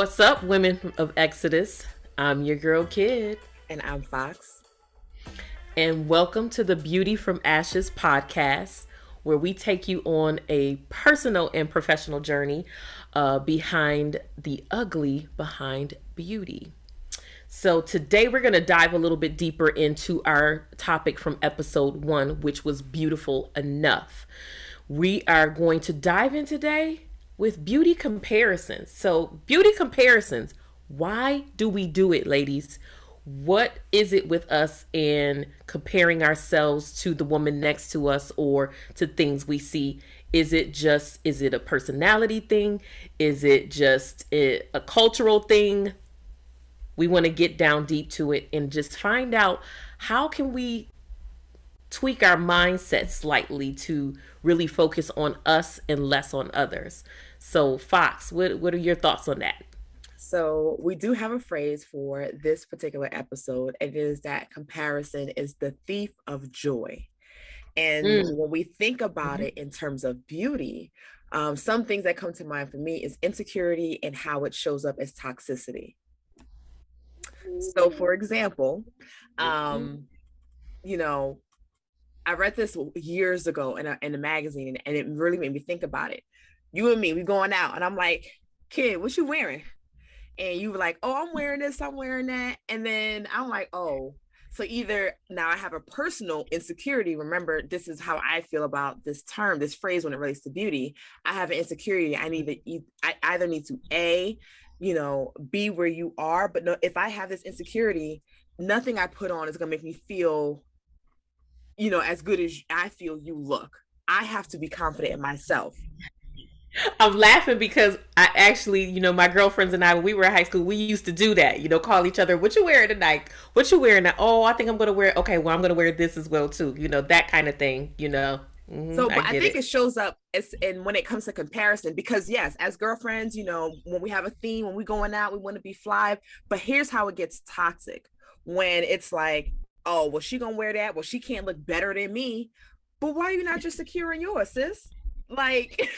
What's up, women of Exodus? I'm your girl Kid. And I'm Fox. And welcome to the Beauty from Ashes podcast, where we take you on a personal and professional journey uh, behind the ugly behind beauty. So, today we're going to dive a little bit deeper into our topic from episode one, which was beautiful enough. We are going to dive in today with beauty comparisons. So, beauty comparisons. Why do we do it, ladies? What is it with us in comparing ourselves to the woman next to us or to things we see? Is it just, is it a personality thing? Is it just a, a cultural thing? We want to get down deep to it and just find out how can we tweak our mindset slightly to really focus on us and less on others. So, Fox, what what are your thoughts on that? So, we do have a phrase for this particular episode. And it is that comparison is the thief of joy. And mm. when we think about mm-hmm. it in terms of beauty, um, some things that come to mind for me is insecurity and how it shows up as toxicity. So, for example, mm-hmm. um, you know, I read this years ago in a, in a magazine and it really made me think about it you and me, we going out, and I'm like, kid, what you wearing? And you were like, oh, I'm wearing this, I'm wearing that. And then I'm like, oh, so either now I have a personal insecurity. Remember, this is how I feel about this term, this phrase when it relates to beauty. I have an insecurity. I need to, I either need to a, you know, be where you are. But no, if I have this insecurity, nothing I put on is gonna make me feel, you know, as good as I feel you look. I have to be confident in myself. I'm laughing because I actually, you know, my girlfriends and I, when we were in high school, we used to do that. You know, call each other, "What you wearing tonight? What you wearing?" Oh, I think I'm gonna wear. Okay, well, I'm gonna wear this as well too. You know, that kind of thing. You know. Mm-hmm, so, I, I think it. it. shows up as and when it comes to comparison, because yes, as girlfriends, you know, when we have a theme, when we going out, we want to be fly. But here's how it gets toxic: when it's like, oh, well, she gonna wear that. Well, she can't look better than me. But why are you not just securing yours, sis? Like,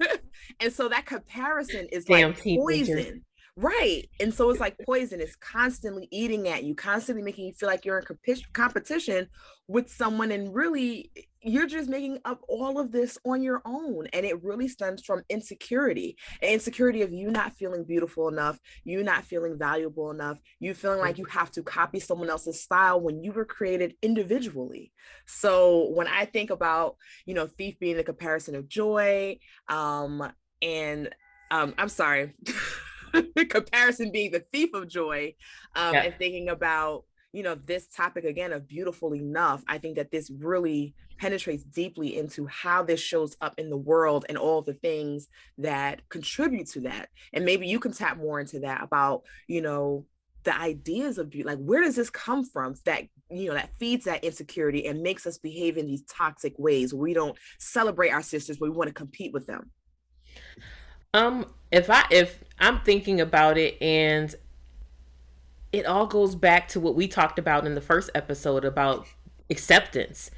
and so that comparison is Damn like poison. Right. And so it's like poison. It's constantly eating at you, constantly making you feel like you're in comp- competition with someone. And really, you're just making up all of this on your own. And it really stems from insecurity insecurity of you not feeling beautiful enough, you not feeling valuable enough, you feeling like you have to copy someone else's style when you were created individually. So when I think about, you know, thief being the comparison of joy, um, and um, I'm sorry. comparison being the thief of joy um, yeah. and thinking about you know this topic again of beautiful enough i think that this really penetrates deeply into how this shows up in the world and all the things that contribute to that. And maybe you can tap more into that about you know the ideas of beauty like where does this come from? That you know that feeds that insecurity and makes us behave in these toxic ways. We don't celebrate our sisters but we want to compete with them. Um, if I if I'm thinking about it and it all goes back to what we talked about in the first episode about acceptance.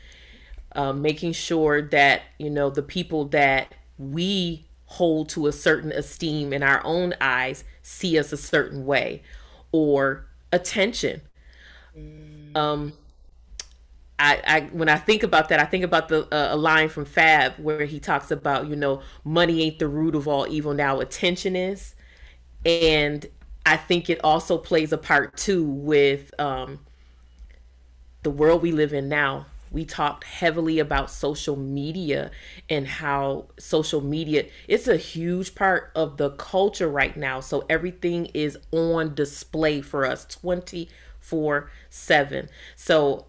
Um, making sure that, you know, the people that we hold to a certain esteem in our own eyes see us a certain way or attention. Mm. Um, I, I when I think about that, I think about the uh, a line from Fab where he talks about you know money ain't the root of all evil. Now attention is, and I think it also plays a part too with um, the world we live in now. We talked heavily about social media and how social media it's a huge part of the culture right now. So everything is on display for us 24 7. So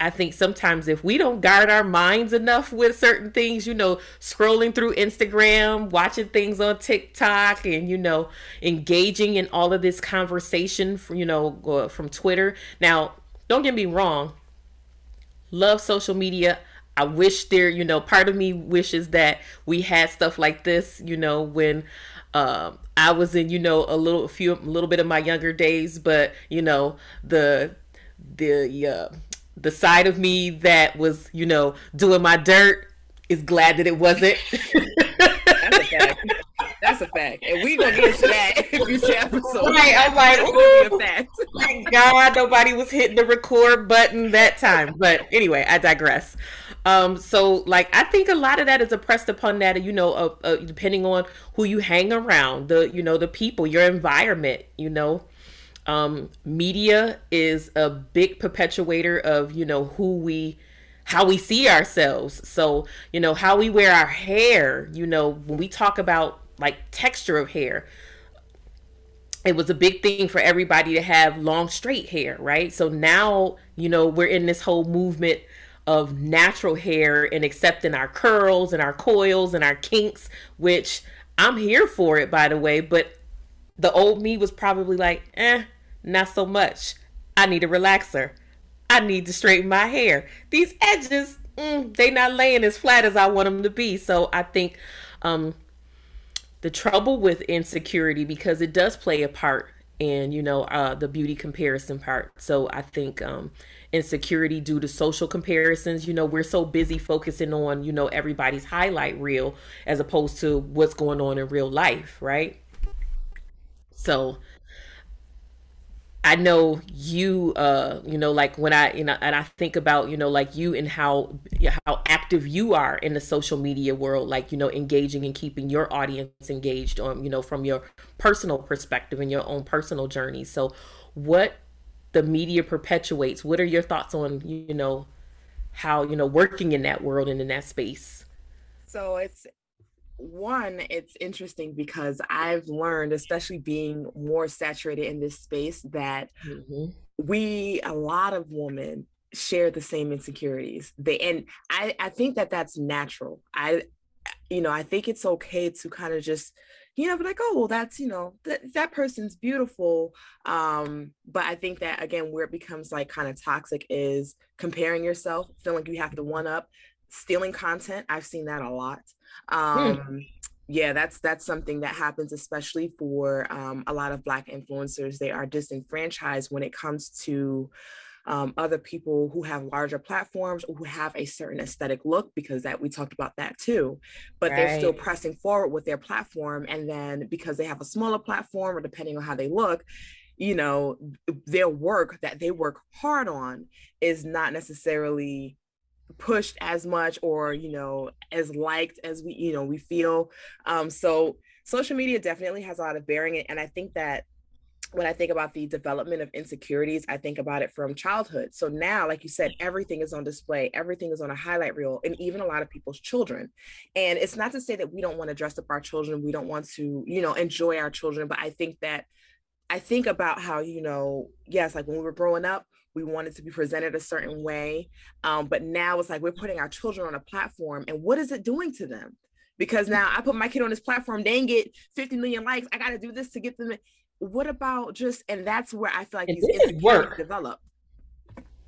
I think sometimes if we don't guard our minds enough with certain things, you know, scrolling through Instagram, watching things on TikTok, and, you know, engaging in all of this conversation, from, you know, uh, from Twitter. Now, don't get me wrong, love social media. I wish there, you know, part of me wishes that we had stuff like this, you know, when um, I was in, you know, a little, a few, a little bit of my younger days, but you know, the, the, uh, the side of me that was, you know, doing my dirt is glad that it wasn't. that's, a fact, and we gonna get into that in future episodes. Right, I'm like, Ooh, thank God nobody was hitting the record button that time. But anyway, I digress. Um, so like I think a lot of that is oppressed upon that, you know, uh, uh, depending on who you hang around, the you know the people, your environment, you know. Um, media is a big perpetuator of you know who we how we see ourselves. So, you know, how we wear our hair, you know, when we talk about like texture of hair, it was a big thing for everybody to have long straight hair, right? So now, you know, we're in this whole movement of natural hair and accepting our curls and our coils and our kinks, which I'm here for it, by the way. But the old me was probably like, eh, not so much. I need a relaxer. I need to straighten my hair. These edges, mm, they not laying as flat as I want them to be. So I think um, the trouble with insecurity, because it does play a part in, you know, uh, the beauty comparison part. So I think um, insecurity due to social comparisons. You know, we're so busy focusing on, you know, everybody's highlight reel as opposed to what's going on in real life, right? So I know you, uh, you know, like when I, you know, and I think about, you know, like you and how how active you are in the social media world, like you know, engaging and keeping your audience engaged on, you know, from your personal perspective and your own personal journey. So, what the media perpetuates. What are your thoughts on, you know, how, you know, working in that world and in that space? So it's one, it's interesting because I've learned, especially being more saturated in this space, that mm-hmm. we, a lot of women, share the same insecurities. They and I, I think that that's natural. I, you know, I think it's okay to kind of just you know, be like, oh, well, that's, you know, that that person's beautiful. Um, but I think that again, where it becomes like kind of toxic is comparing yourself, feeling like you have to one up, stealing content. I've seen that a lot. Hmm. Um, hmm. Yeah, that's that's something that happens, especially for um, a lot of Black influencers. They are disenfranchised when it comes to um, other people who have larger platforms or who have a certain aesthetic look because that we talked about that too but right. they're still pressing forward with their platform and then because they have a smaller platform or depending on how they look you know their work that they work hard on is not necessarily pushed as much or you know as liked as we you know we feel um so social media definitely has a lot of bearing and i think that when I think about the development of insecurities, I think about it from childhood. So now, like you said, everything is on display, everything is on a highlight reel, and even a lot of people's children. And it's not to say that we don't want to dress up our children, we don't want to, you know, enjoy our children, but I think that I think about how, you know, yes, like when we were growing up, we wanted to be presented a certain way. Um, but now it's like we're putting our children on a platform, and what is it doing to them? Because now I put my kid on this platform, they get 50 million likes. I got to do this to get them what about just and that's where I feel like this is work develop.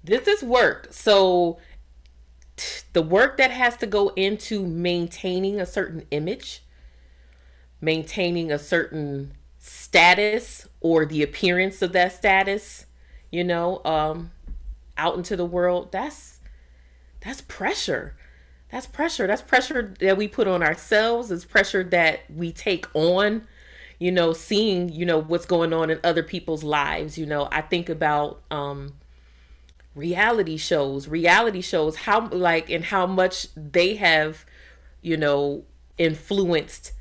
This is work. So the work that has to go into maintaining a certain image, maintaining a certain status or the appearance of that status, you know, um out into the world, that's that's pressure. That's pressure. That's pressure that we put on ourselves. It's pressure that we take on you know, seeing, you know, what's going on in other people's lives. You know, I think about um reality shows, reality shows, how like and how much they have, you know, influenced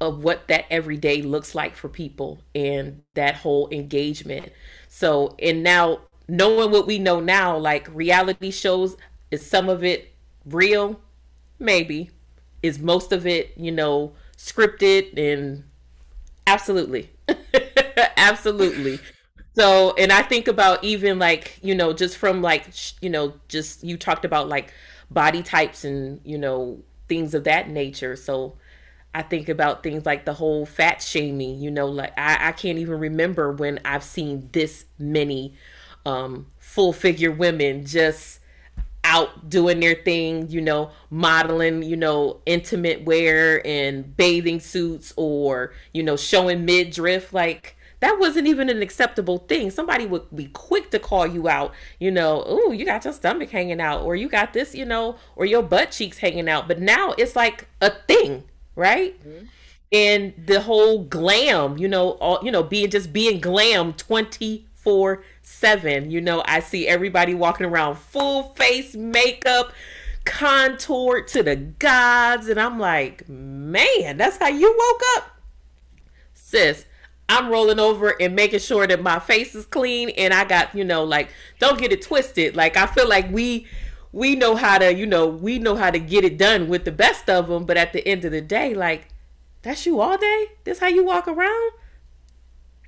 of what that everyday looks like for people and that whole engagement. So, and now knowing what we know now, like reality shows, is some of it real? Maybe. Is most of it, you know, scripted and Absolutely. Absolutely. So, and I think about even like, you know, just from like, you know, just you talked about like body types and, you know, things of that nature. So, I think about things like the whole fat shaming, you know, like I, I can't even remember when I've seen this many um, full figure women just out doing their thing, you know, modeling, you know, intimate wear and bathing suits or, you know, showing midriff. Like, that wasn't even an acceptable thing. Somebody would be quick to call you out, you know, oh, you got your stomach hanging out, or you got this, you know, or your butt cheeks hanging out. But now it's like a thing, right? Mm-hmm. and the whole glam, you know, all you know, being just being glam twenty four seven. You know, I see everybody walking around full face makeup, contoured to the gods, and I'm like, man, that's how you woke up, sis. I'm rolling over and making sure that my face is clean and I got, you know, like don't get it twisted. Like I feel like we we know how to, you know, we know how to get it done with the best of them, but at the end of the day, like that's you all day? This how you walk around?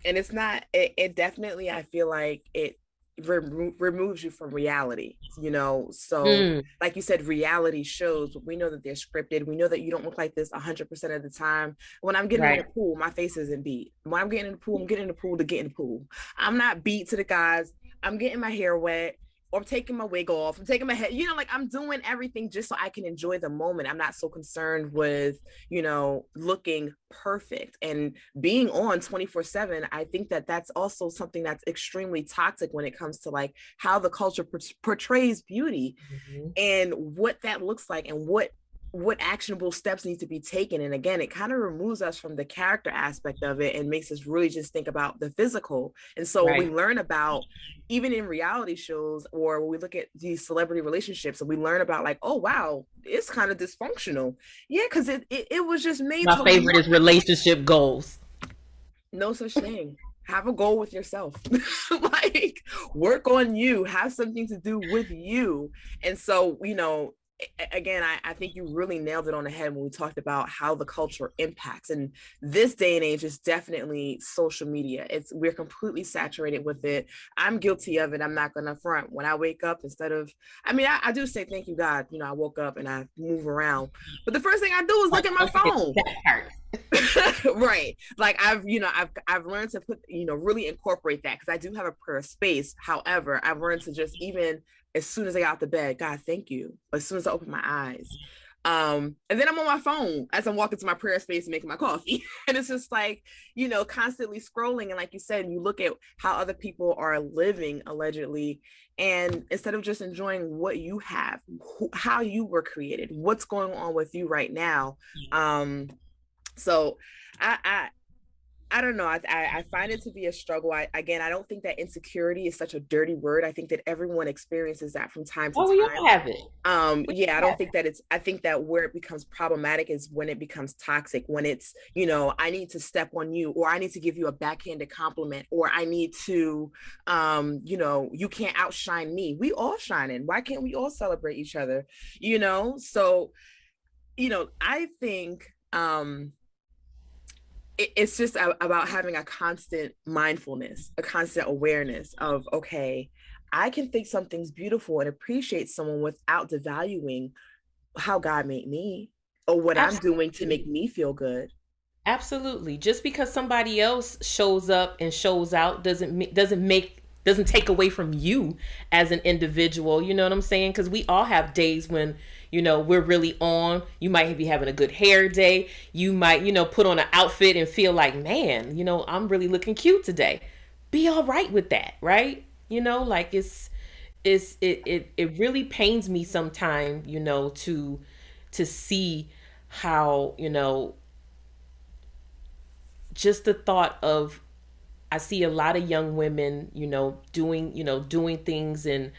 And it's not it, it definitely I feel like it remo- removes you from reality you know so mm. like you said reality shows we know that they're scripted we know that you don't look like this 100% of the time when i'm getting right. in the pool my face isn't beat when i'm getting in the pool i'm getting in the pool to get in the pool i'm not beat to the guys i'm getting my hair wet or I'm taking my wig off, I'm taking my head, you know, like I'm doing everything just so I can enjoy the moment. I'm not so concerned with, you know, looking perfect and being on 24 7. I think that that's also something that's extremely toxic when it comes to like how the culture portrays beauty mm-hmm. and what that looks like and what what actionable steps need to be taken and again it kind of removes us from the character aspect of it and makes us really just think about the physical and so right. we learn about even in reality shows or when we look at these celebrity relationships and we learn about like oh wow it's kind of dysfunctional. Yeah because it, it, it was just made my favorite is relationship goals. No such thing. Have a goal with yourself. Like work on you. Have something to do with you. And so you know again, I, I, think you really nailed it on the head when we talked about how the culture impacts. And this day and age is definitely social media. It's we're completely saturated with it. I'm guilty of it. I'm not gonna front. When I wake up, instead of I mean, I, I do say thank you, God. You know, I woke up and I move around. But the first thing I do is look at my phone. right. Like I've, you know, I've I've learned to put, you know, really incorporate that because I do have a prayer space. However, I've learned to just even as soon as I got out the bed, God, thank you. As soon as I open my eyes. Um, and then I'm on my phone as I'm walking to my prayer space and making my coffee. and it's just like, you know, constantly scrolling. And like you said, you look at how other people are living allegedly. And instead of just enjoying what you have, how you were created, what's going on with you right now. Um, so I, I I don't know. I, I find it to be a struggle. I, again, I don't think that insecurity is such a dirty word. I think that everyone experiences that from time to oh, time. Oh, you have it. Um, yeah, I don't think that it's. I think that where it becomes problematic is when it becomes toxic. When it's, you know, I need to step on you, or I need to give you a backhanded compliment, or I need to, um, you know, you can't outshine me. We all shine, shining. Why can't we all celebrate each other? You know, so, you know, I think, um it's just about having a constant mindfulness, a constant awareness of, okay, I can think something's beautiful and appreciate someone without devaluing how God made me or what Absolutely. I'm doing to make me feel good. Absolutely. Just because somebody else shows up and shows out doesn't doesn't make doesn't take away from you as an individual. You know what I'm saying? Because we all have days when you know, we're really on. You might be having a good hair day. You might, you know, put on an outfit and feel like, man, you know, I'm really looking cute today. Be all right with that, right? You know, like it's it's it it, it really pains me sometimes, you know, to to see how, you know, just the thought of I see a lot of young women, you know, doing, you know, doing things and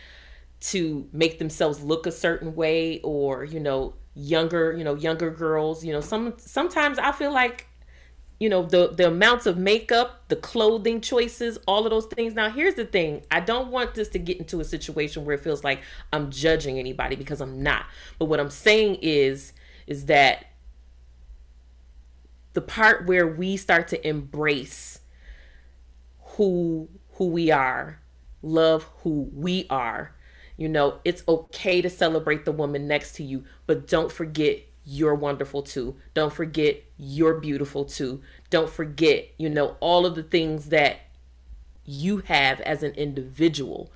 to make themselves look a certain way or you know younger you know younger girls you know some sometimes i feel like you know the the amounts of makeup the clothing choices all of those things. Now here's the thing. I don't want this to get into a situation where it feels like i'm judging anybody because i'm not. But what i'm saying is is that the part where we start to embrace who who we are love who we are you know, it's okay to celebrate the woman next to you, but don't forget you're wonderful too. Don't forget you're beautiful too. Don't forget, you know, all of the things that you have as an individual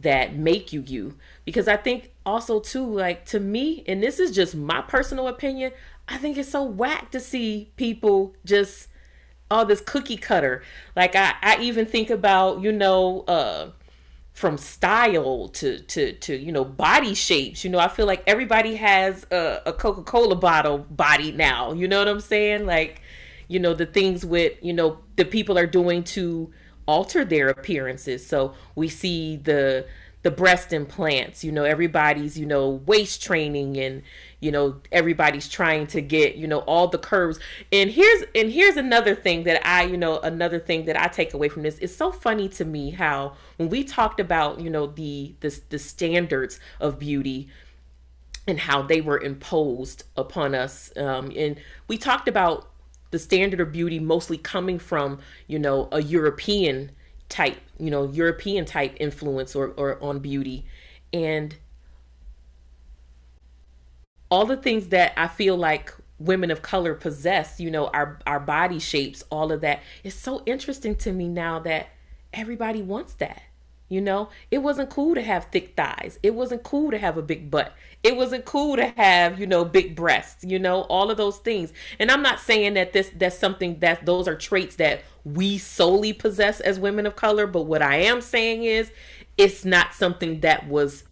that make you you. Because I think also too, like to me, and this is just my personal opinion, I think it's so whack to see people just all this cookie cutter. Like I, I even think about, you know, uh from style to to to you know body shapes. You know i feel like everybody has a, a coca-cola bottle body now. You know what i'm saying? Like you know the things with you know the people are doing to alter their appearances. So we see the the breast implants you know everybody's you know waist training and you know everybody's trying to get you know all the curves and here's and here's another thing that i you know another thing that i take away from this it's so funny to me how when we talked about you know the the, the standards of beauty and how they were imposed upon us um, and we talked about the standard of beauty mostly coming from you know a european type, you know, European type influence or, or on beauty. And all the things that I feel like women of color possess, you know, our our body shapes, all of that. It's so interesting to me now that everybody wants that. You know, it wasn't cool to have thick thighs. It wasn't cool to have a big butt. It wasn't cool to have, you know, big breasts, you know, all of those things. And I'm not saying that this that's something that those are traits that we solely possess as women of color, but what I am saying is it's not something that was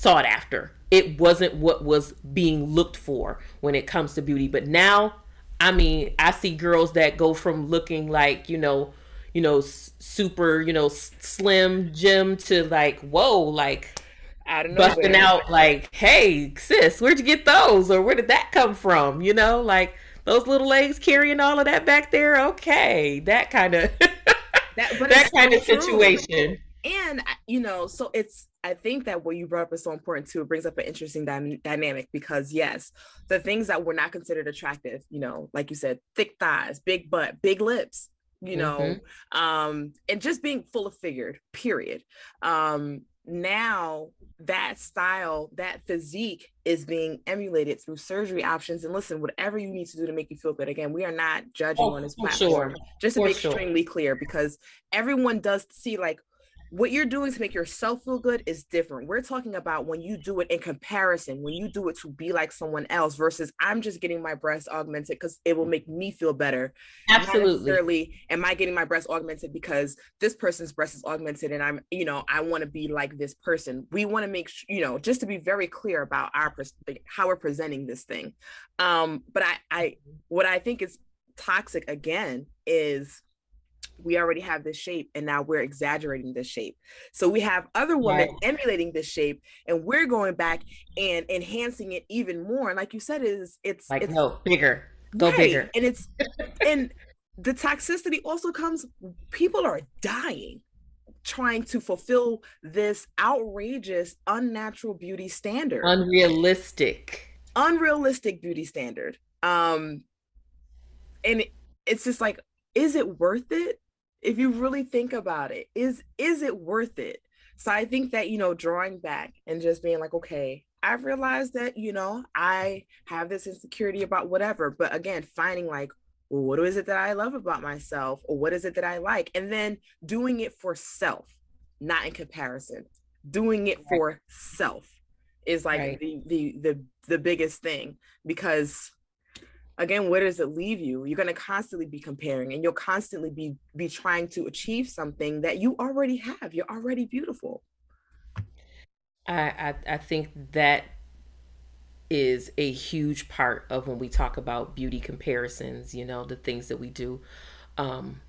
sought after. It wasn't what was being looked for when it comes to beauty. But now, I mean, I see girls that go from looking like, you know, you know, super, you know, slim Jim to like, whoa, like I don't know. busting out like, hey, sis, where'd you get those? Or where did that come from? You know, like those little legs carrying all of that back there. Okay, that kind of that, that kind of situation. And you know, so it's I think that what you brought up is so important too. It brings up an interesting dy- dynamic because yes, the things that were not considered attractive, you know, like you said, thick thighs, big butt, big lips, you know mm-hmm. um and just being full of figured period um now that style that physique is being emulated through surgery options and listen whatever you need to do to make you feel good again we are not judging oh, on this platform sure. just to for be extremely clear because everyone does see like what you're doing to make yourself feel good is different. We're talking about when you do it in comparison, when you do it to be like someone else versus I'm just getting my breast augmented because it will make me feel better. Absolutely. am I getting my breast augmented because this person's breast is augmented and I'm, you know, I want to be like this person. We want to make sure, you know, just to be very clear about our how we're presenting this thing. Um, but I, I, what I think is toxic again is we already have this shape and now we're exaggerating this shape. So we have other women right. emulating this shape and we're going back and enhancing it even more. And like you said, is it's like it's, no bigger, go right. bigger. And it's and the toxicity also comes, people are dying trying to fulfill this outrageous, unnatural beauty standard. Unrealistic. Unrealistic beauty standard. Um and it's just like is it worth it if you really think about it is is it worth it? So i think that you know drawing back and just being like okay i've realized that you know i have this insecurity about whatever but again finding like well, what is it that i love about myself? Or what is it that i like? And then doing it for self not in comparison. Doing it for self is like right. the, the the the biggest thing because again where does it leave you? You're going to constantly be comparing and you'll constantly be be trying to achieve something that you already have. You're already beautiful. I i, I think that is a huge part of when we talk about beauty comparisons you know the things that we do um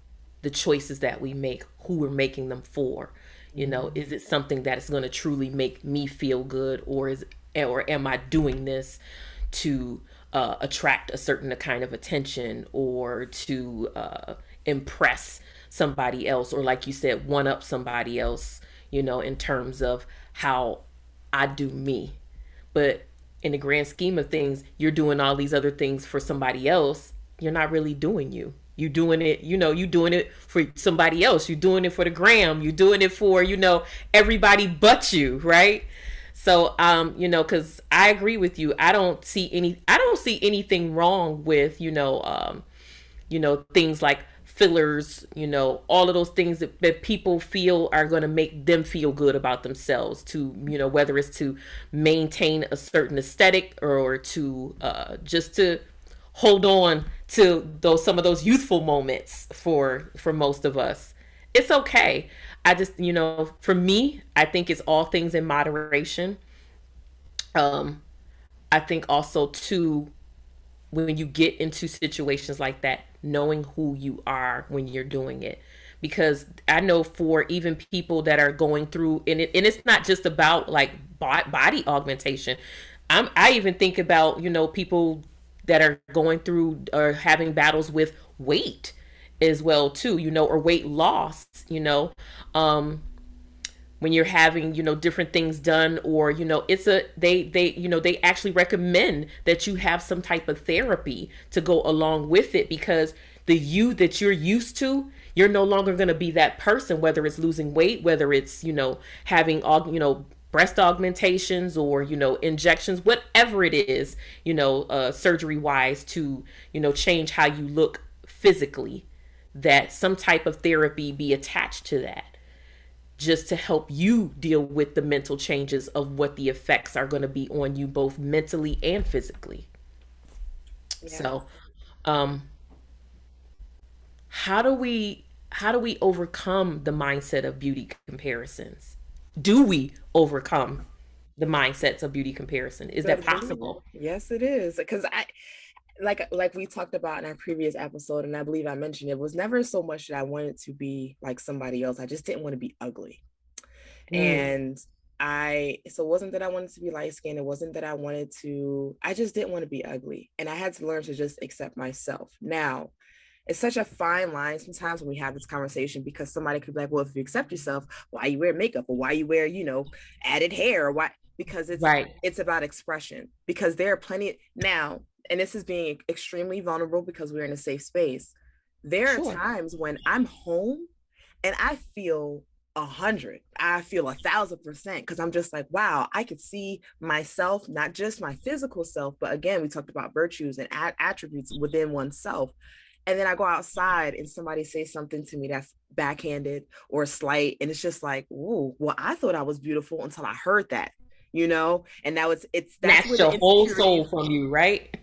the choices that we make who we're making them for. You know mm-hmm. is it something that is going to truly make me feel good or is or am i doing this to uh, attract a certain kind of attention or to uh, impress somebody else or like you said one up somebody else you know in terms of how i do me. But in the grand scheme of things you're doing all these other things for somebody else. You're not really doing you. You doing it you know you doing it for somebody else. You're doing it for the gram. You're doing it for you know everybody but you right so, um, you know, because I agree with you. I don't see any. I don't see anything wrong with you know, um, you know, things like fillers. You know, all of those things that, that people feel are going to make them feel good about themselves. To you know, whether it's to maintain a certain aesthetic or to uh, just to hold on to those some of those youthful moments for for most of us. It's okay. I just, you know, for me, I think it's all things in moderation. Um, I think also too, when you get into situations like that, knowing who you are when you're doing it. Because I know for even people that are going through, and, it, and it's not just about like body augmentation. I'm, I even think about, you know, people that are going through or having battles with weight as well too you know or weight loss you know um when you're having you know different things done or you know it's a they they you know they actually recommend that you have some type of therapy to go along with it because the you that you're used to you're no longer going to be that person whether it's losing weight whether it's you know having all you know breast augmentations or you know injections whatever it is you know uh, surgery wise to you know change how you look physically that some type of therapy be attached to that just to help you deal with the mental changes of what the effects are going to be on you both mentally and physically. Yeah. So, um how do we how do we overcome the mindset of beauty comparisons? Do we overcome the mindsets of beauty comparison? Is that possible? Yes, it is. Because I like like we talked about in our previous episode and i believe i mentioned it was never so much that i wanted to be like somebody else i just didn't want to be ugly. Mm. and i so it wasn't that i wanted to be light skinned it wasn't that i wanted to i just didn't want to be ugly and i had to learn to just accept myself. Now it's such a fine line sometimes when we have this conversation because somebody could be like well if you accept yourself why you wear makeup or why you wear you know added hair or why because it's right. it's about expression because there are plenty now and this is being extremely vulnerable because we're in a safe space. There sure. are times when I'm home and I feel a hundred. I feel a thousand percent because I'm just like, wow, I could see myself, not just my physical self, but again, we talked about virtues and attributes within oneself. And then I go outside and somebody says something to me that's backhanded or slight. And it's just like, oh, well, I thought I was beautiful until I heard that, you know? And now it's, it's, that's, that's your whole soul from you, right?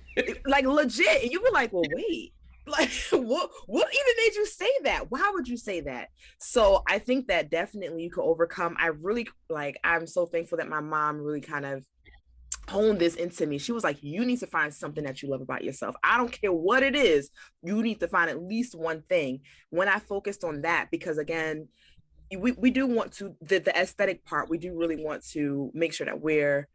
Like legit. And you were like, well, wait, like what what even made you say that? Why would you say that? So i think that definitely you could overcome. I really like i'm so thankful that my mom really kind of honed this into me. She was like you need to find something that you love about yourself. I don't care what it is you need to find at least one thing. When i focused on that because again we, we do want to the, the aesthetic part we do really want to make sure that we're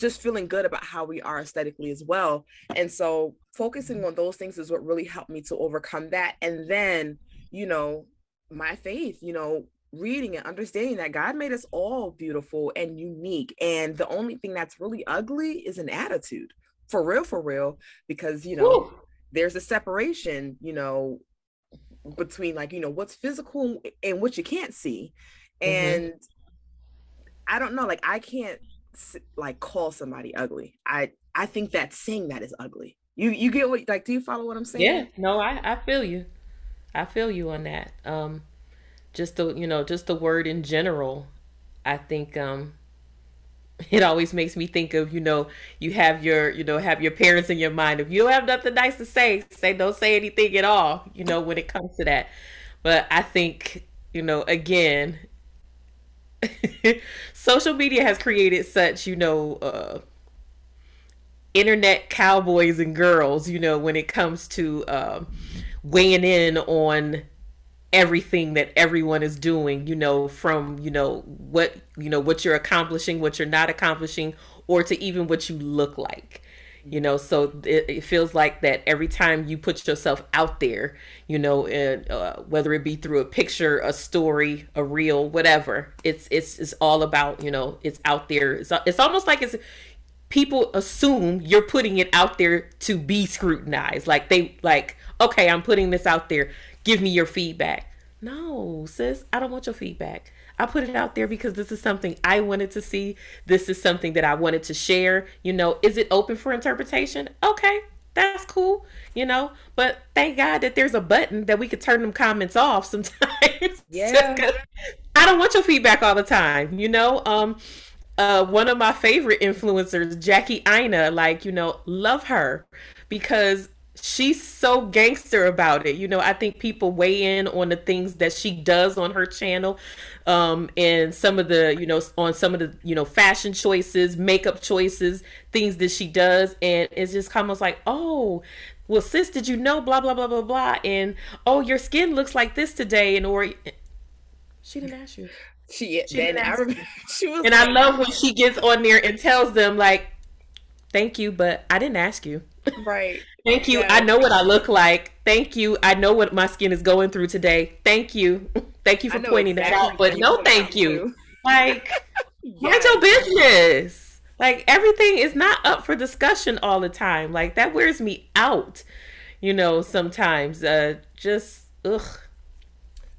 just feeling good about how we are aesthetically as well. And so focusing on those things is what really helped me to overcome that. And then, you know, my faith, you know, reading and understanding that God made us all beautiful and unique. And the only thing that's really ugly is an attitude. For real, for real. Because, you know, Woo. there's a separation, you know, between like, you know, what's physical and what you can't see. Mm-hmm. And I don't know, like I can't like call somebody ugly. I I think that saying that is ugly. You you get what like do you follow what I'm saying? Yeah, no, I I feel you. I feel you on that. Um just the you know, just the word in general. I think um it always makes me think of you know you have your you know have your parents in your mind if you don't have nothing nice to say say don't say anything at all you know when it comes to that but i think you know again social media has created such, you know, uh, internet cowboys and girls, you know, when it comes to uh, weighing in on everything that everyone is doing, you know, from, you know, what, you know, what you're accomplishing, what you're not accomplishing, or to even what you look like you know so it, it, feels like that every time you put yourself out there you know uh, whether it be through a picture a story a reel whatever it's it's it's all about you know it's out there. It's, it's almost like it's people assume you're putting it out there to be scrutinized. Like they like okay i'm putting this out there. Give me your feedback. No sis i don't want your feedback I put it out there because this is something I wanted to see. This is something that I wanted to share. You know, is it open for interpretation? Okay, that's cool, you know. But thank God that there's a button that we could turn them comments off sometimes. Yeah. I don't want your feedback all the time, you know. Um uh one of my favorite influencers, Jackie Aina, like, you know, love her because she's so gangster about it. You know, I think people weigh in on the things that she does on her channel, um, and some of the, you know, on some of the, you know, fashion choices, makeup choices, things that she does, and it's just almost like, oh, well, sis, did you know? Blah blah blah blah blah, and oh, your skin looks like this today, and or she didn't ask you. She, she then I remember, she was, and like, I love when she gets on there and tells them like, "Thank you, but I didn't ask you." Right. Thank you. Yeah. I know what I look like. Thank you. I know what my skin is going through today. Thank you. Thank you for pointing exactly that out. But no, thank you. Like, yes. mind your business. Like, everything is not up for discussion all the time. Like, that wears me out, you know, sometimes. Uh, just, ugh.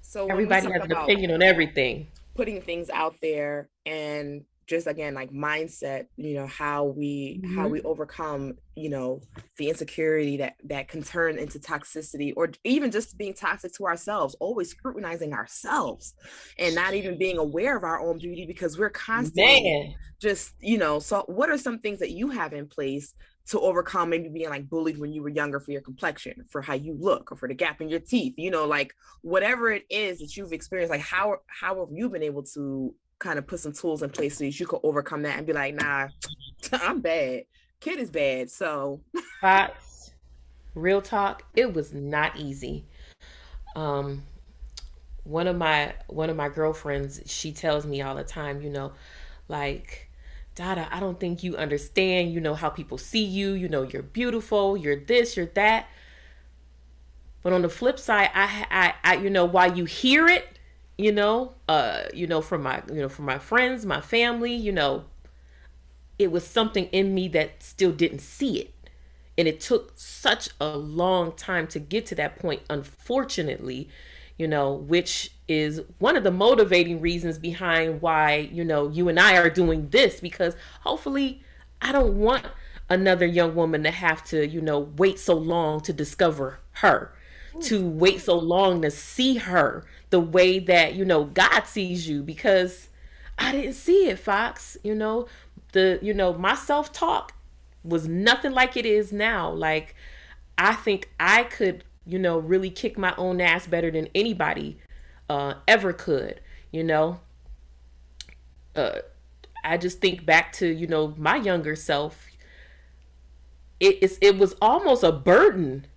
So, everybody has an opinion on everything. Putting things out there and just again like mindset you know how we mm-hmm. how we overcome you know the insecurity that that can turn into toxicity or even just being toxic to ourselves always scrutinizing ourselves and not even being aware of our own beauty because we're constantly Man. just you know so what are some things that you have in place to overcome maybe being like bullied when you were younger for your complexion, for how you look, or for the gap in your teeth, you know, like whatever it is that you've experienced, like how how have you been able to kind of put some tools in place so you could overcome that and be like, nah, I'm bad. Kid is bad. So facts. Real talk, it was not easy. Um one of my one of my girlfriends, she tells me all the time, you know, like Dada, I don't think you understand, you know, how people see you, you know, you're beautiful, you're this, you're that. But on the flip side, I, I, I you know, while you hear it, you know, uh, you know, from my, you know, from my friends, my family, you know, it was something in me that still didn't see it. And it took such a long time to get to that point, unfortunately, you know, which is one of the motivating reasons behind why, you know, you and I are doing this because hopefully I don't want another young woman to have to, you know, wait so long to discover her, to wait so long to see her, the way that you know God sees you because I didn't see it, Fox. You know, the you know my self talk was nothing like it is now. Like I think I could you know really kick my own ass better than anybody uh, ever could. You know, uh, I just think back to you know my younger self. It, it was almost a burden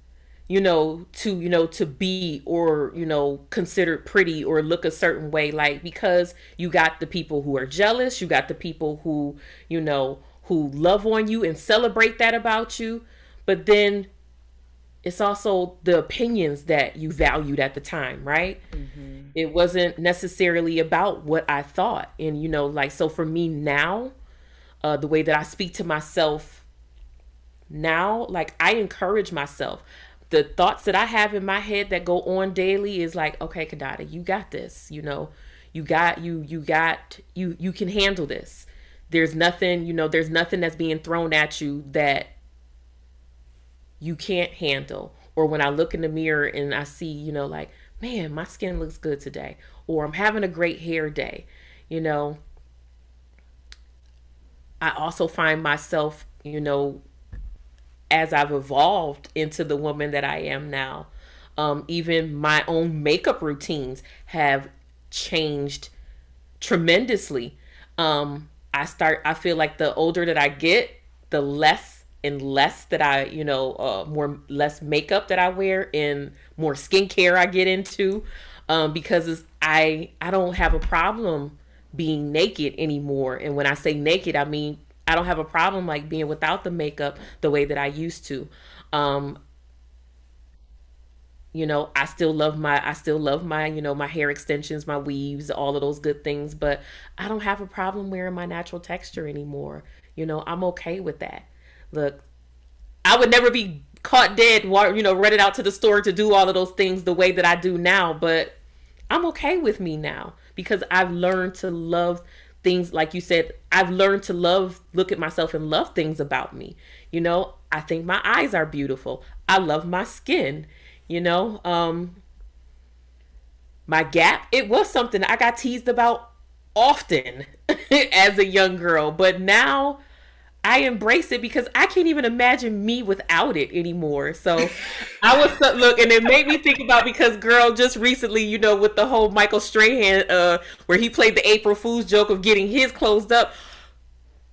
you know to you know to be or you know considered pretty or look a certain way like because you got the people who are jealous you got the people who you know who love on you and celebrate that about you. But then it's also the opinions that you valued at the time right? Mm-hmm. it wasn't necessarily about what i thought. And you know like so for me now uh the way that i speak to myself now like i encourage myself the thoughts that I have in my head that go on daily is like, okay, Kadada, you got this. You know, you got you you got you you can handle this. There's nothing, you know, there's nothing that's being thrown at you that you can't handle. Or when I look in the mirror and I see, you know, like, man, my skin looks good today, or I'm having a great hair day, you know. I also find myself, you know, as I've evolved into the woman that I am now. Um, even my own makeup routines have changed tremendously. Um, I start, I feel like the older that I get, the less and less that I, you know, uh, more less makeup that I wear and more skincare I get into, um, because I I don't have a problem being naked anymore. And when I say naked, I mean I don't have a problem like being without the makeup the way that I used to. Um, you know, I still love my I still love my, you know, my hair extensions, my weaves, all of those good things, but I don't have a problem wearing my natural texture anymore. You know, I'm okay with that. Look, I would never be caught dead, you know, running out to the store to do all of those things the way that I do now, but I'm okay with me now because I've learned to love things like you said i've learned to love look at myself and love things about me. You know i think my eyes are beautiful. I love my skin you know um my gap it was something i got teased about often as a young girl but now I embrace it because I can't even imagine me without it anymore. So I was look, and it made me think about because girl, just recently, you know, with the whole Michael Strahan, uh, where he played the April Fool's joke of getting his closed up.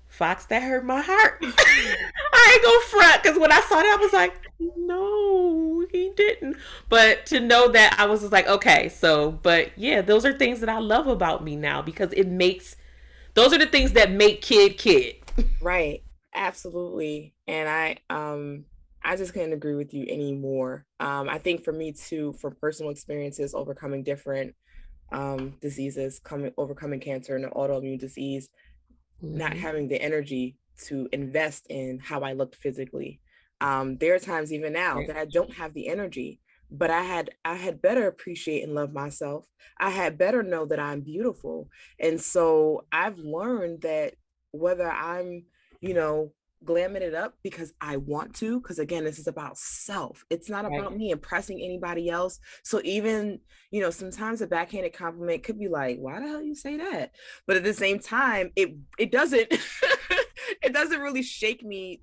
Fox, that hurt my heart. I ain't gonna front because when I saw that, I was like, no, he didn't. But to know that, I was just like, okay, so, but yeah, those are things that I love about me now because it makes, those are the things that make kid kid right. Absolutely. And I um I just couldn't agree with you anymore. Um, I think for me too, for personal experiences overcoming different um, diseases, coming overcoming cancer and an autoimmune disease, mm-hmm. not having the energy to invest in how I looked physically. Um, there are times even now that I don't have the energy, but I had I had better appreciate and love myself. I had better know that I'm beautiful. And so I've learned that whether I'm, you know, glamming it up because I want to, because again, this is about self. It's not right. about me impressing anybody else. So even, you know, sometimes a backhanded compliment could be like, why the hell you say that? But at the same time, it it doesn't it doesn't really shake me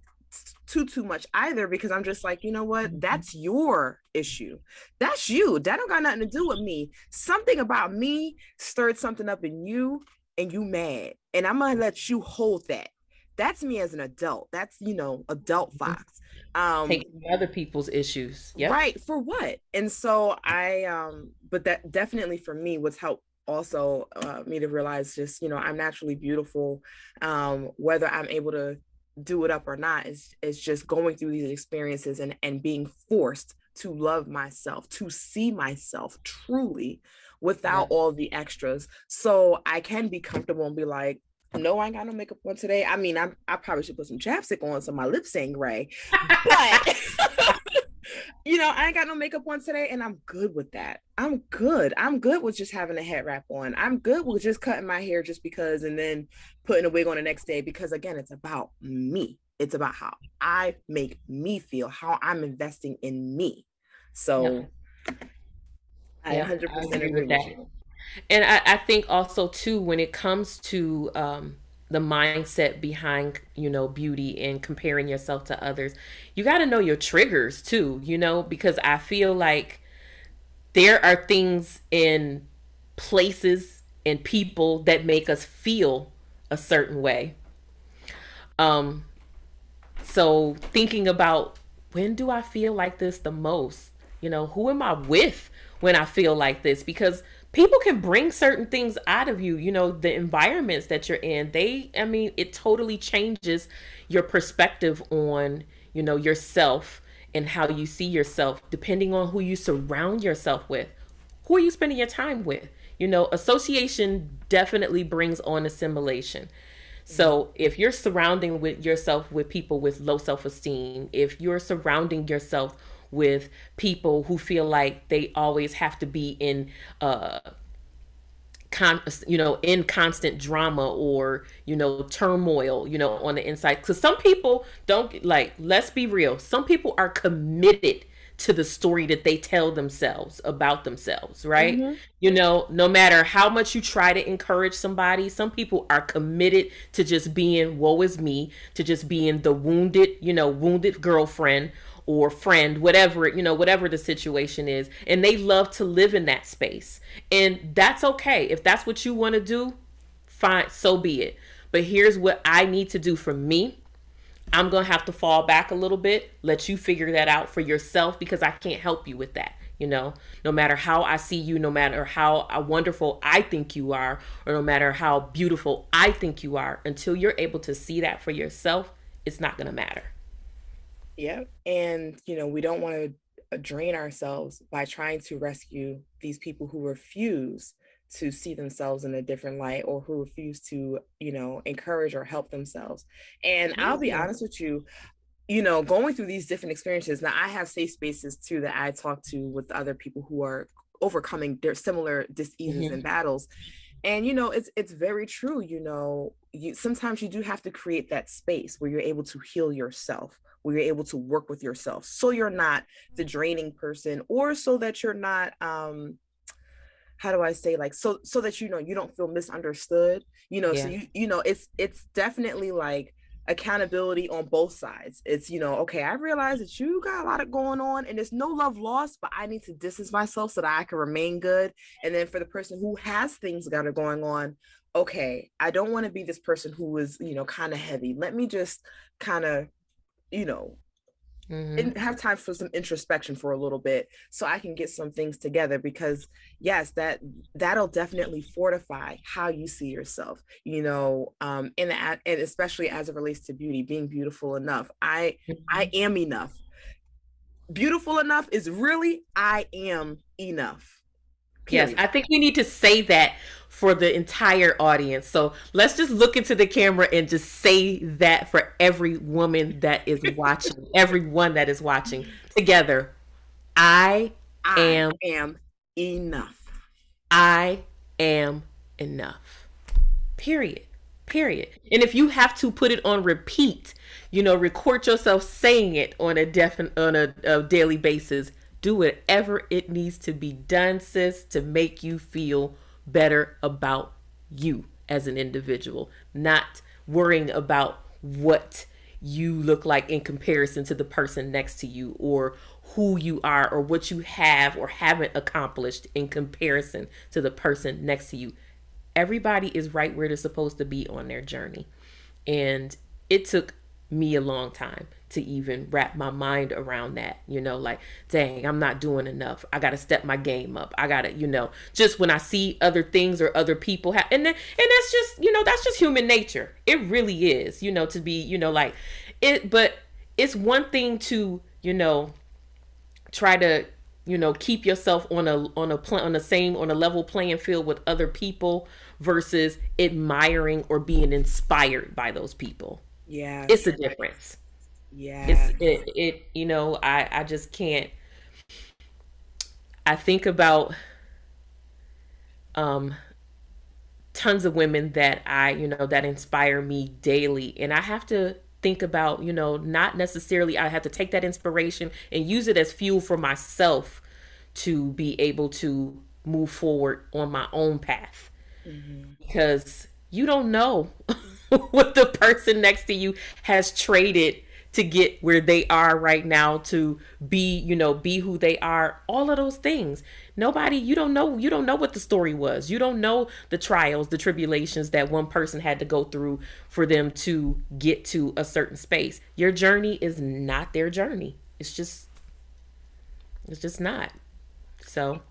too too much either because I'm just like, you know what? Mm-hmm. That's your issue. That's you. That don't got nothing to do with me. Something about me stirred something up in you and you mad and i'm gonna let you hold that. That's me as an adult. That's you know adult mm-hmm. fox um taking other people's issues. Yeah right. For what? And so i um but that definitely for me what's helped also uh, me to realize just you know i'm naturally beautiful. Um whether i'm able to do it up or not is is just going through these experiences and and being forced to love myself to see myself truly without yeah. all the extras. So I can be comfortable and be like, no, I ain't got no makeup on today. I mean, I I probably should put some chapstick on so my lips ain't gray. But you know, I ain't got no makeup on today, and I'm good with that. I'm good. I'm good with just having a head wrap on. I'm good with just cutting my hair just because and then putting a wig on the next day because again, it's about me. It's about how I make me feel, how I'm investing in me. So yeah. I 100% agree with that. You. And I, I, think also too when it comes to um, the mindset behind you know beauty and comparing yourself to others, you got to know your triggers too. You know because I feel like there are things in places and people that make us feel a certain way. Um, so thinking about when do I feel like this the most? You know, who am I with? when I feel like this because people can bring certain things out of you you know the environments that you're in. They i mean it totally changes your perspective on you know yourself and how you see yourself depending on who you surround yourself with. Who are you spending your time with? You know association definitely brings on assimilation. So if you're surrounding with yourself with people with low self-esteem if you're surrounding yourself with people who feel like they always have to be in uh con you know in constant drama or you know turmoil you know on the inside because some people don't like let's be real some people are committed to the story that they tell themselves about themselves, right? Mm-hmm. You know, no matter how much you try to encourage somebody, some people are committed to just being woe is me, to just being the wounded, you know, wounded girlfriend or friend, whatever, you know, whatever the situation is. And they love to live in that space. And that's okay. If that's what you want to do, fine, so be it. But here's what I need to do for me. I'm going to have to fall back a little bit, let you figure that out for yourself because I can't help you with that. You know, no matter how I see you, no matter how uh, wonderful I think you are, or no matter how beautiful I think you are, until you're able to see that for yourself, it's not going to matter. Yeah. And, you know, we don't want to uh, drain ourselves by trying to rescue these people who refuse to see themselves in a different light or who refuse to, you know, encourage or help themselves. And mm-hmm. I'll be honest with you, you know, going through these different experiences. Now, I have safe spaces too that I talk to with other people who are overcoming their similar diseases mm-hmm. and battles. And you know, it's it's very true. You know, you sometimes you do have to create that space where you're able to heal yourself where you're able to work with yourself so you're not the draining person or so that you're not um how do I say like so so that you know you don't feel misunderstood you know yeah. so you you know it's it's definitely like accountability on both sides. It's, you know, okay, I realize that you got a lot of going on and there's no love lost, but I need to distance myself so that I can remain good. And then for the person who has things that are going on, okay, I don't want to be this person who is, you know, kind of heavy. Let me just kind of, you know, mm-hmm. and have time for some introspection for a little bit so I can get some things together because yes, that that'll definitely fortify how you see yourself, you know, um, and, and especially as it relates to beauty, being beautiful enough. I mm-hmm. I am enough. Beautiful enough is really I am enough. Period. Yes, I think we need to say that for the entire audience. So let's just look into the camera and just say that for every woman that is watching, everyone that is watching together. I, I am, am enough. I am enough. Period. Period. And if you have to put it on repeat, you know, record yourself saying it on a definite on a, a daily basis. Do whatever it needs to be done, sis, to make you feel better about you as an individual, not worrying about what you look like in comparison to the person next to you or who you are or what you have or haven't accomplished in comparison to the person next to you. Everybody is right where they're supposed to be on their journey. And it took me a long time to even wrap my mind around that you know like dang i'm not doing enough. I gotta step my game up. I gotta you know just when i see other things or other people have and then, and that's just you know that's just human nature. It really is you know to be you know like it but it's one thing to you know try to you know keep yourself on a on a pl- on the same on a level playing field with other people versus admiring or being inspired by those people. Yeah. It's a difference yeah. it's it, it you know i i just can't i think about um tons of women that i you know that inspire me daily. And i have to think about you know not necessarily i have to take that inspiration and use it as fuel for myself to be able to move forward on my own path. Mm-hmm. because you don't know what the person next to you has traded to get where they are right now to be you know be who they are all of those things. Nobody you don't know you don't know what the story was. You don't know the trials the tribulations that one person had to go through for them to get to a certain space. Your journey is not their journey. It's just it's just not. So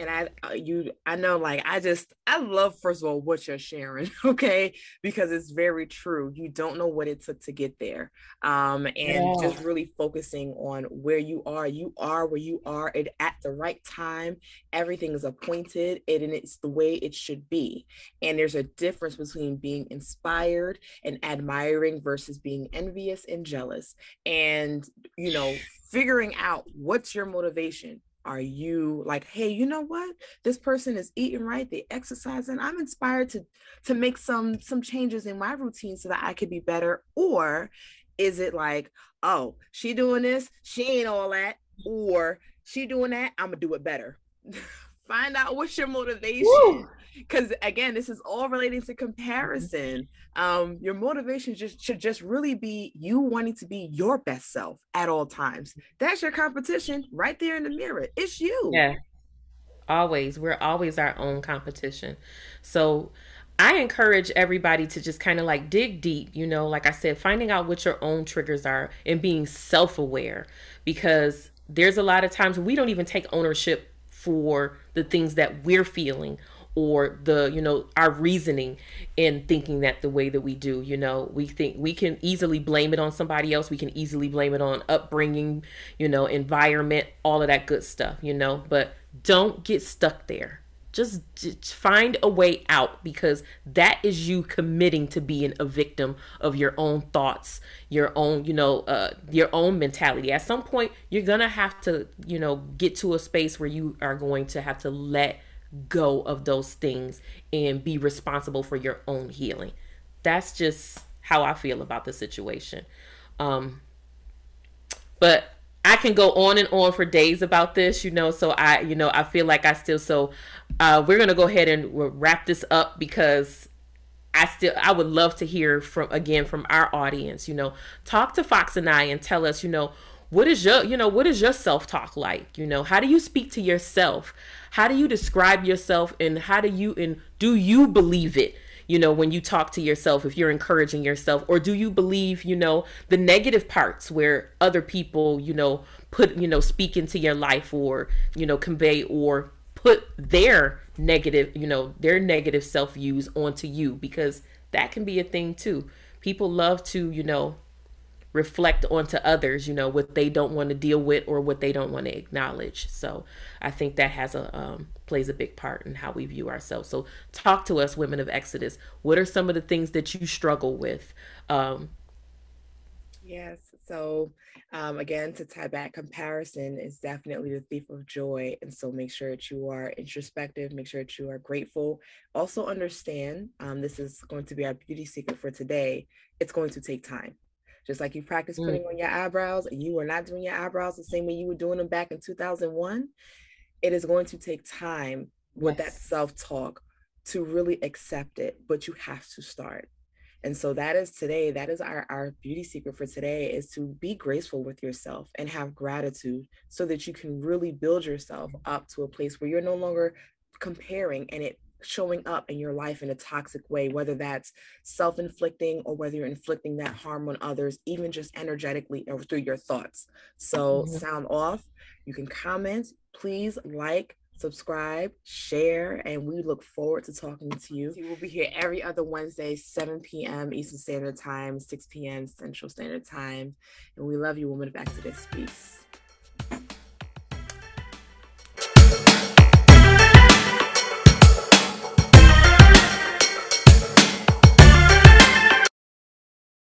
and I uh, you I know like I just I love first of all what you're sharing, okay? Because it's very true. You don't know what it took to get there. Um and yeah. just really focusing on where you are. You are where you are it, at the right time. Everything is appointed and it's the way it should be. And there's a difference between being inspired and admiring versus being envious and jealous. And you know, figuring out what's your motivation are you like hey you know what? This person is eating right they exercise and i'm inspired to to make some some changes in my routine so that i could be better or is it like oh she doing this she ain't all that mm-hmm. or she doing that i'm gonna do it better. Find out what's your motivation because again this is all relating to comparison. Um your motivation just should just really be you wanting to be your best self at all times. That's your competition right there in the mirror. It's you. Yeah. Always. We're always our own competition. So I encourage everybody to just kind of like dig deep, you know, like I said, finding out what your own triggers are and being self aware because there's a lot of times we don't even take ownership for the things that we're feeling or the you know our reasoning in thinking that the way that we do you know? We think we can easily blame it on somebody else. We can easily blame it on upbringing you know environment all of that good stuff you know? But don't get stuck there. Just, just find a way out because that is you committing to being a victim of your own thoughts your own you know uh, your own mentality. At some point you're gonna have to you know get to a space where you are going to have to let go of those things and be responsible for your own healing. That's just how I feel about the situation. Um, but I can go on and on for days about this, you know. So I, you know, I feel like I still. So uh, we're gonna go ahead and wrap this up because I still I would love to hear from again from our audience, you know. Talk to Fox and I and tell us, you know, what is your you know what is your self-talk like? You know how do you speak to yourself? How do you describe yourself and how do you and do you believe it? You know when you talk to yourself if you're encouraging yourself or do you believe you know the negative parts where other people you know put you know speak into your life or you know convey or put their negative you know their negative self views onto you? Because that can be a thing too. People love to you know reflect onto others, you know, what they don't want to deal with or what they don't want to acknowledge. So I think that has a um, plays a big part in how we view ourselves. So talk to us, women of Exodus. What are some of the things that you struggle with? Um, yes. So um, again, to tie back, comparison is definitely the thief of joy. And so make sure that you are introspective, make sure that you are grateful. Also, understand um, this is going to be our beauty secret for today. It's going to take time. Just like you practice mm. putting on your eyebrows and you are not doing your eyebrows the same way you were doing them back in 2001, it is going to take time with yes. that self talk to really accept it, but you have to start. And so that is today, that is our, our beauty secret for today is to be graceful with yourself and have gratitude so that you can really build yourself up to a place where you're no longer comparing and it showing up in your life in a toxic way, whether that's self inflicting or whether you're inflicting that harm on others, even just energetically or through your thoughts. So, mm-hmm. sound off. You can comment. Please like, subscribe, share, and we look forward to talking to you. We will be here every other Wednesday, 7 p.m. Eastern Standard Time, 6 p.m. Central Standard Time. And we love you, Woman of Exodus. Peace.